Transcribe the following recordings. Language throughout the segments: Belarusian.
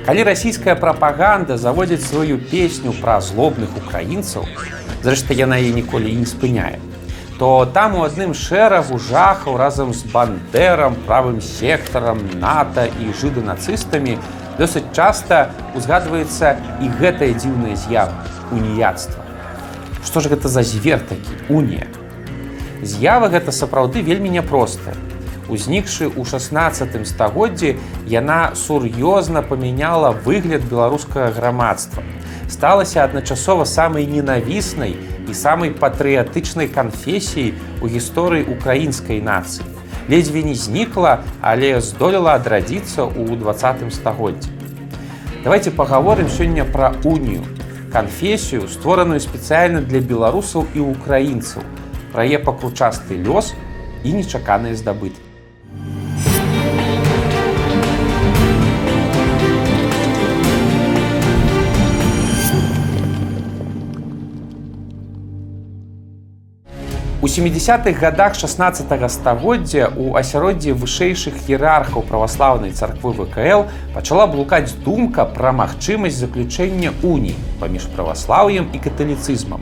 Калі расійская прапаганда заводзіць сваю песню пра злобных украінцаў, зрэшты яна яе ніколі не спыняе, то там у адным шэрагу жахаў разам з бандерам, правым сектарам, нато і жыданацыстамі досыць часта узгадваецца і гэтая дзіўная з'ява уніяцтва. Што ж гэта за звер такі унія? З'ява гэта сапраўды вельмі няпростая. Узнікшы ў 16 стагоддзі яна сур'ёзна памяняла выгляд беларускага грамадства. Сталася адначасова самай ненавіснай і самай патрыятычнай канфесіяй у гісторыі украінскай нацыі. Ледзьве не знікла, але здолела адрадзіцца ў двадцатым стагоддзі. Давайте паговорым сёння пра унію, канфесію, створаную спецыяльна для беларусаў і украінцаў, пра яе пакручасты лёс і нечаканыя здабыткі. У 70-х годах 16 стагоддзя у асяроддзі вышэйшых іерархаў праваслаўнай царквы ВКЛ пачала блукаць думка пра магчымасць заключэння уній паміж праваслаўем і каталіцызмам.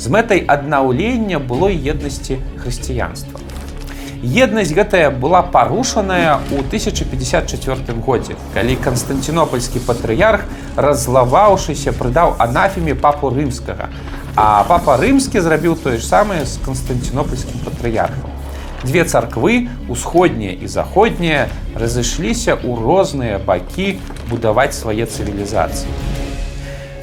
З мэтай аднаўлення было еднасці хрысціянства. Еднасць гэтая была парушаная ў 1054 годзе, калі канстантинопольскі патрыярх, раззлаваўшыся, прыдаў анафеме папу рымскага, А папа рымскі зрабіў тое ж самае з канстантинопольскім патрыярхам. Две царквы, усходнія і заходнія, разышліся ў розныя бакі будаваць свае цывілізацыі.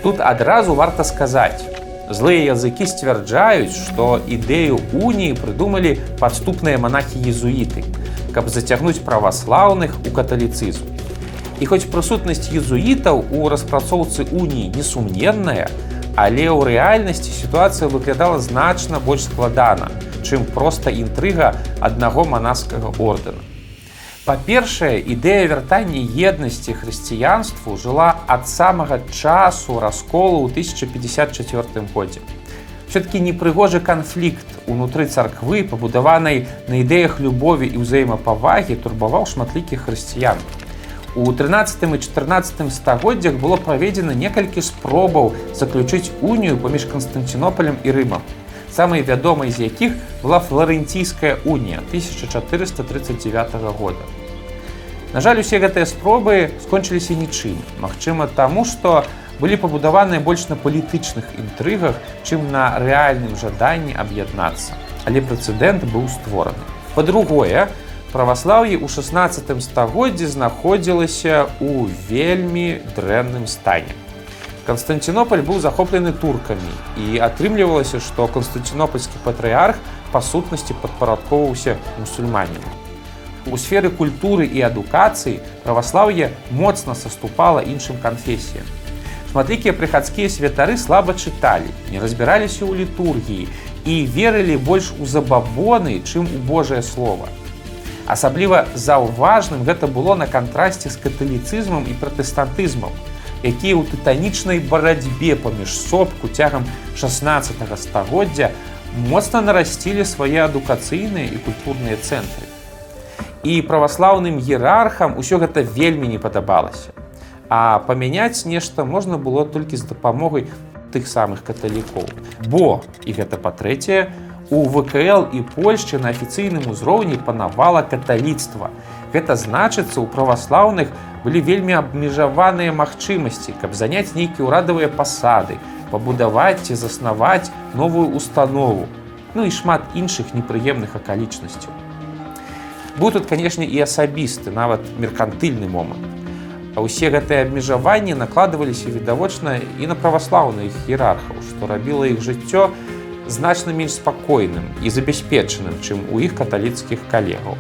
Тут адразу варта сказаць: злыя языкі сцвярджаюць, што ідэю уніі прыдумалі падступныя манахі езуіты, каб зацягнуць праваслаўных у каталіцызм. І хоць прысутнасць езуітаў у распрацоўцы уніі несумненная, Але ў рэальнасці сітуацыя выглядала значна больш складана, чым проста інтрыга аднаго манаскага ордэна. Па-першае, ідэя вяртання еднасці хрысціянству жыла ад самага часу расколу ў 1054 годзе. Все-таки непрыгожы канфлікт унутры царквы, пабудаванай на ідэях любові і ўзаемапавагі турбаваў шматлікіх хрысціян. У 13 і 14 стагоддзях было праведзена некалькі спробаў заключыць унію паміж Канстантинопалем і рымам. Самай вядомай з якіх была флорэнційская унія 1439 года. На жаль, усе гэтыя спробы скончыліся нічым. Магчыма, таму, што былі пабудаваныя больш на палітычных інтрыгах, чым на рэальным жаданні аб'яднацца. Але прэцэдэнт быў створаны. Па-другое, праваслаўе ў 16 стагоддзі знаходзілася ў вельмі дрэнным стане. Канстантинополь быў захоплены туркамі і атрымлівалася, што канстантинопольскі патрыарх па сутнасці падпарадкоўваўся мусульманінам. У сферы культуры і адукацыі праваслаўе моцна саступала іншым канфесіям. Шматлікія прыхадскія святары слаба чыталі, не разбіраліся ў літургіі і верылі больш у забабоны, чым у Божае слово. Асабліва заўважным гэта было на кантрасце з каталіцызмам і пратэстантызмам, якія ў тытанічнай барацьбе паміж сопку цягам 16 стагоддзя моцна нарасцілі свае адукацыйныя і культурныя цэнтры. І праваслаўным іерархам усё гэта вельмі не падабалася. А памяняць нешта можна было толькі з дапамогай тых самых каталікоў. Бо і гэта па-трэцяе, у ВКЛ і Польшчы на афіцыйным узроўні панавала каталіцтва. Гэта значыцца, у праваслаўных былі вельмі абмежаваныя магчымасці, каб заняць нейкія ўрадавыя пасады, пабудаваць ці заснаваць новую установу, ну і шмат іншых непрыемных акалічнасцяў. Быў тут, канешне, і асабісты, нават меркантыльны момант. А ўсе гэтыя абмежаванні накладваліся відавочна і на праваслаўных іерархаў, што рабіла іх жыццё, значна менш спакойным і забяспечаным, чым у іх каталіцкіх калегаў.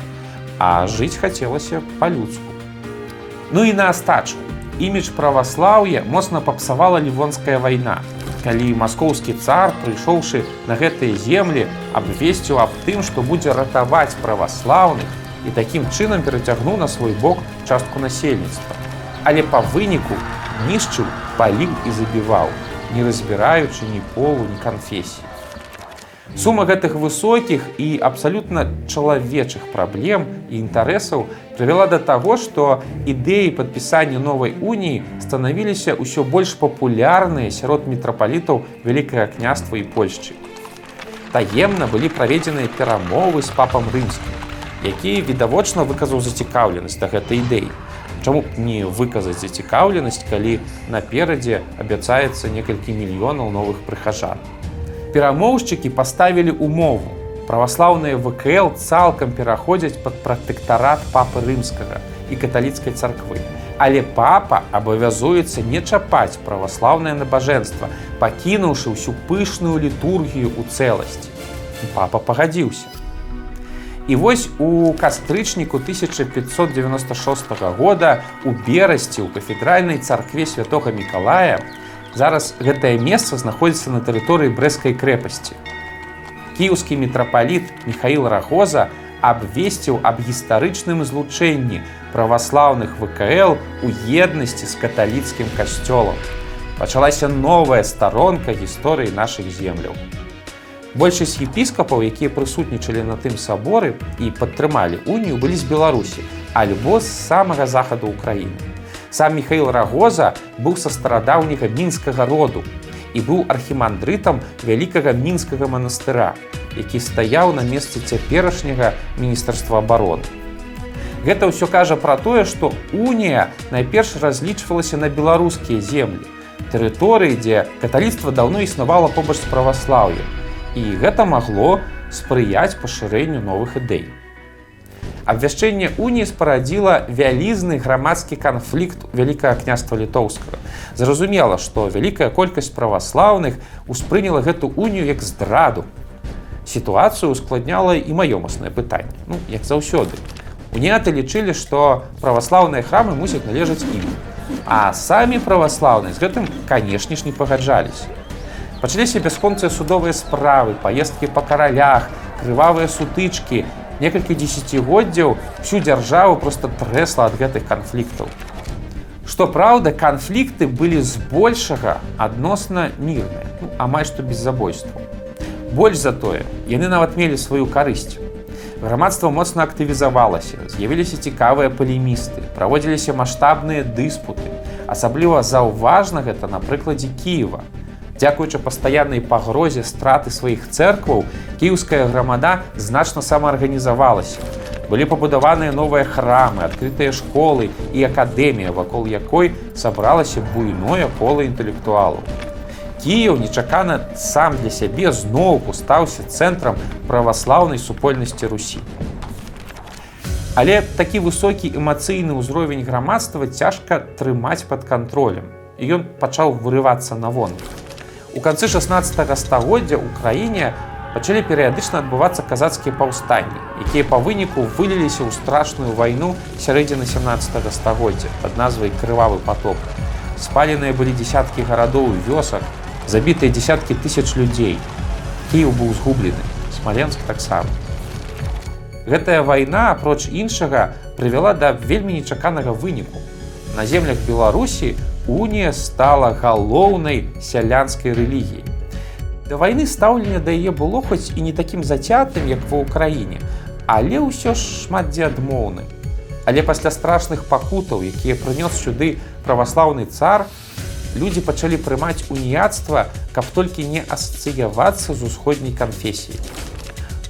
А жыць хацелася па-людску. Ну і на астачку. Імідж праваслаўя моцна папсавала лівонская вайна. Калі маскоўскі цар, прыйшоўшы на гэтыя землі, абвесціў аб тым, што будзе ратаваць праваслаўных і такім чынам перацягнуў на свой бок частку насельніцтва. Але па выніку нішчыў, паліў і забіваў, не разбіраючы ні полу, ні канфесіі. Сума гэтых высокіх і абсалютна чалавечых праблем і інтарэсаў прывяла да таго, што ідэі падпісання новай уніі станавіліся ўсё больш папулярныя сярод мітрапалітаў вялікае княства і Польшчы. Таемна былі праведзеныя перамовы з папам рымскім, які відавочна выказаў зацікаўленасць да гэтай ідэі. Чаму б не выказаць зацікаўленасць, калі наперадзе абяцаецца некалькі мільёнаў новых прыхажан перамоўшчыкі паставілі умову. Праваслаўныя ВКЛ цалкам пераходзяць пад пратэктарат папы рымскага і каталіцкай царквы. Але папа абавязуецца не чапаць праваслаўнае набажэнства, пакінуўшы ўсю пышную літургію ў цэласці. Папа пагадзіўся. І вось у кастрычніку 1596 года у берасці ў кафедральнай царкве святого Миколая Зараз гэтае месца знаходзіцца на тэрыторыі брэскай крэпасці. Кіўскі мітрапаліт Михаил Рахоза абвесціў аб гістарычным злучэнні праваслаўных ВКЛ у еднасці з каталіцкім касцёлам. Пачалася новая старонка гісторыі нашых земляў. Большасць епіскапаў, якія прысутнічалі на тым саборы і падтрымалі унію, былі з Беларусі, альбо з самага захаду ўкраіны. Сам Михаил Рагоза быў са старадаўняга мінскага роду і быў архімандрытам вялікага мінскага манастыра, які стаяў на месцы цяперашняга міністарства абароны. Гэта ўсё кажа пра тое, што унія найперш разлічвалася на беларускія землі, тэрыторыі, дзе каталіцтва даўно існавала побач з праваслаўем. І гэта магло спрыяць пашырэнню новых ідэй. Абвяшчэнне уніі спарадзіла вялізны грамадскі канфлікт вялікае княства літоўскага. Зразумела, што вялікая колькасць праваслаўных успрыняла гэту унію як здраду. Сітуацыю ускладняла і маёмаснае пытанне, ну, як заўсёды. Уніяты лічылі, што праваслаўныя храмы мусяць належаць ім. А самі праваслаўныя з гэтым, канешне ж, не пагаджаліся. Пачаліся бясконцыя судовыя справы, паездкі па каралях, крывавыя сутычкі, некалькі десятгоддзяў всю дзяржаву просто трэсла ад гэтых канфліктаў. Што праўда, канфлікты былі збольшага адносна мірныя, ну, амаль што без забойству. Больш за тое, яны нават мелі сваю карысць. Грамадства моцна актывізавалася, з'явіліся цікавыя палемісты, праводзіліся маштабныя дыспуты. Асабліва заўважна гэта на прыкладзе Киева, Дзякуючы пастаяннай пагрозе страты сваіх цэркваў, кіўская грамада значна самаарганізавалася. Былі пабудаваныя новыя храмы, адкрытыя школы і акадэмія, вакол якой сабралася буйное кола інтэлектуалаў. Кіяў нечакана сам для сябе зноўку стаўся цэнтрам праваслаўнай супольнасці Русі. Але такі высокі эмацыйны ўзровень грамадства цяжка трымаць пад кантролем. І ён пачаў вырывацца на вонку. У канцы 16 стагоддзя ў краіне пачалі перыядычна адбывацца казацкія паўстанні, якія па выніку выліліся ў страшную вайну сярэдзіны 17 стагоддзя пад назвай крывавы поток. Спаленыя былі дзясяткі гарадоў вёсак, забітыя дзясяткі тысяч людзей. Кіў быў згублены, смаленск таксама. Гэтая вайна, апроч іншага, прывяла да вельмі нечаканага выніку. На землях Беларусі унія стала галоўнай сялянскай рэлігіяй. Да вайны стаўлення да яе было хоць і не такім зацятым, як ва ўкраіне, але ўсё ж шмат дзе адмоўны. Але пасля страшных пакутаў, якія прынёс сюды праваслаўны цар, людзі пачалі прымаць уніяцтва, каб толькі не асацыявацца з усходняй канфесіяй.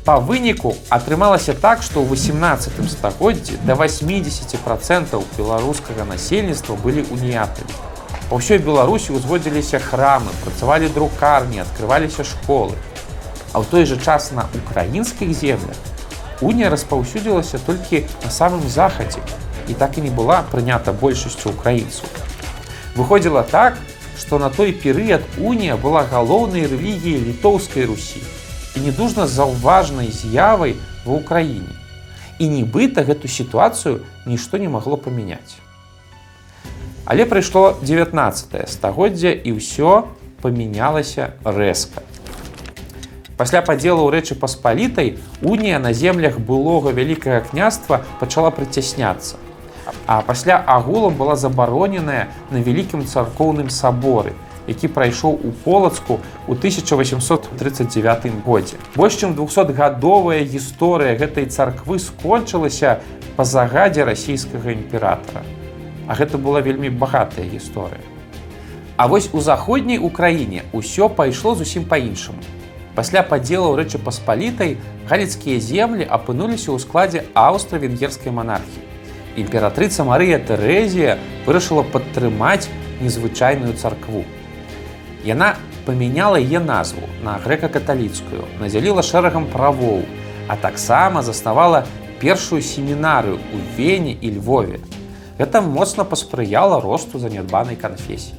Па выніку атрымалася так, што ў 18 стагоддзі да 80 процентаў беларускага насельніцтва былі уніятамі. Па ўсёй Беларусі ўзводзіліся храмы, працавалі друкарні, адкрываліся школы. А ў той жа час на украінскіх землях унія распаўсюдзілася толькі на самым захадзе і так і не была прынята большасцю украінцаў. Выходзіла так, што на той перыяд унія была галоўнай рэлігіяй літоўскай Русі і недужна заўважнай з'явай ва ўкраіне. І нібыта гэту сітуацыю нішто не магло памяняць. Але прыйшло 19 стагоддзя і ўсё памянялася рэзка. Пасля падзелу рэчы паспалітай унія на землях былога вялікага княства пачала прыцясняцца. А пасля агулам была забароненая на вялікім царкоўным саборы, які прайшоў у полацку ў 1839 годзе. Больш чым 200гадовая гісторыя гэтай царквы скончылася па загадзе расійскага імператара. А гэта была вельмі багатая гісторыя. А вось у заходняй Украіне ўсё пайшло зусім па-іншаму. Пасля падзелаў рэчы паспалітай галіцкія землі апынуліся ў складзе аўстра-венгерскай манархіі. Імператрыца Марыя Тэрэзія вырашыла падтрымаць незвычайную царкву. Яна памяняла яе назву на грэка-каталіцкую, надзяліла шэрагам правоў, а таксама заснавала першую семінарыю ў Вене і Львове. Гэта моцна паспрыяла росту занядбанай канфесіі.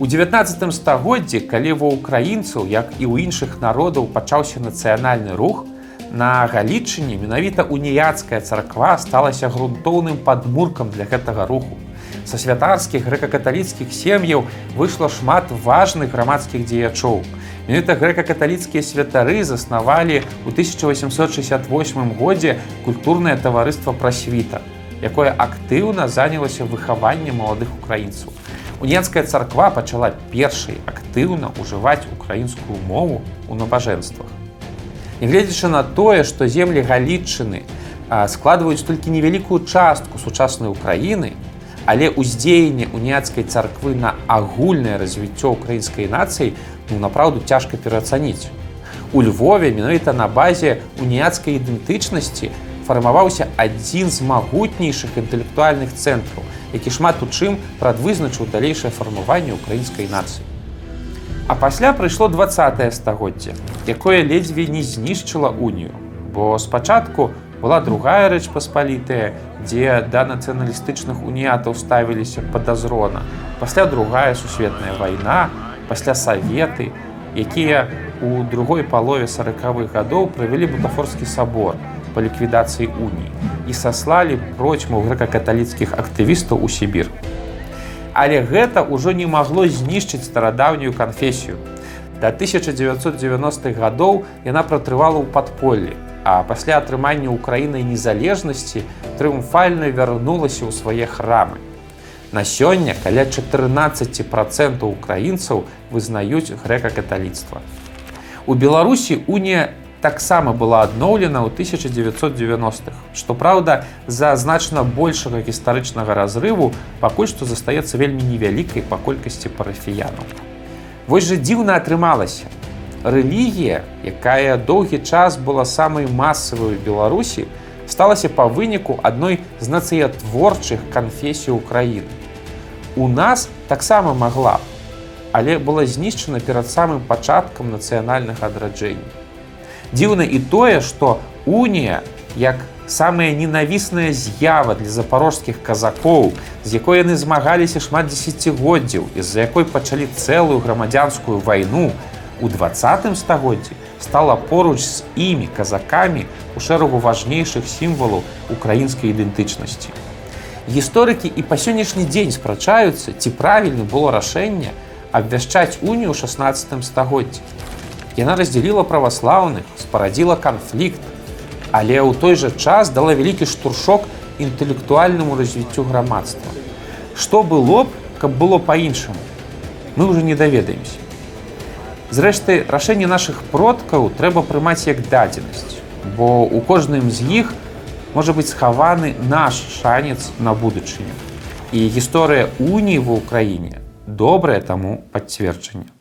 У 19 стагоддзі, калі ва ўкраінцаў, як і ў іншых народаў пачаўся нацыянальны рух, на галічыне менавіта уніяцкая царква сталася грунтоўным падмуркам для гэтага руху. Са святарскіх грэка-каталіцкіх сем'яў выйшла шмат важных грамадскіх дзеячоў. Менавіта грэка-каталіцкія святары заснавалі ў 1868 годзе культурнае таварыства прасвіта, якое актыўна занялася выхаваннем маладых украінцаў. Унецкая царква пачала першай актыўна ўжываць украінскую мову ў набажэнствах. Нягледзячы на тое, што землі галічыны складваюць толькі невялікую частку сучаснай Украіны, але ўздзеянне уніяцкай царквы на агульнае развіццё украінскай нацыі ну, напраўду цяжка пераацаніць. У Львове менавіта на базе уніяцкай ідэнтычнасці фармаваўся адзін з магутнейшых інтэлектуальных цэнтраў, які шмат у чым прадвызначыў далейшае фармаванне украінскай нацыі. А пасля прыйшло два стагоддзе, якое ледзьве не знішчыла унію, бо спачатку была другая рэч паспалітая, дзе да нацыяналістычных уніятаў ставіліся падазрона, пасля другая сусветная вайна, пасля саветы, якія у другой палове сороквых гадоў правялі бутафорскі сабор, па ліквідацыі уніі і саслалі процьму грэка-каталіцкіх актывістаў у Сібір. Але гэта ўжо не магло знішчыць старадаўнюю канфесію. Да 1990-х гадоў яна пратрывала ў падполлі, а пасля атрымання ўкраінай незалежнасці трыумфальна вярнулася ў свае храмы. На сёння каля 14 процентаў украінцаў вызнаюць грэка-каталіцтва. У Беларусі унія таксама была адноўлена ў 1990-х. Што праўда, за значна большага гістарычнага разрыву пакуль што застаецца вельмі невялікай па колькасці парафіянаў. Вось жа дзіўна атрымалася. Рэлігія, якая доўгі час была самай масавай Беларусі, сталася па выніку адной з нацыятворчых канфесій Украіны. У нас таксама магла, але была знішчана перад самым пачаткам нацыянальных адраджэнняў. Дзіўна і тое, што унія, як самая ненавісная з'ява для запорожскіх казакоў, з якой яны змагаліся шмат дзесяцігоддзяў, з-за якой пачалі цэлую грамадзянскую вайну у двадцатым стагоддзі стала поруч з імі казакамі у шэрагу важнейшых сімвалаў украінскай ідэнтычнасці. Гісторыкі і па сённяшні дзень спрачаюцца, ці правільна было рашэнне абвяшчаць унію ў 16 стагоддзі. Яна раздзяліла праваслаўных, спарадзіла канфлікт, але ў той жа час дала вялікі штуршок інтэлектуальнаму развіццю грамадства. Што было б, каб было па-іншаму, мы ўжо не даведаемся. Зрэшты, рашэнне нашых продкаў трэба прымаць як дадзенасць, бо у кожным з іх можа быць схаваны наш шанец на будучыню. І гісторыя уніі ва ўкраіне добрае таму пацверджанне.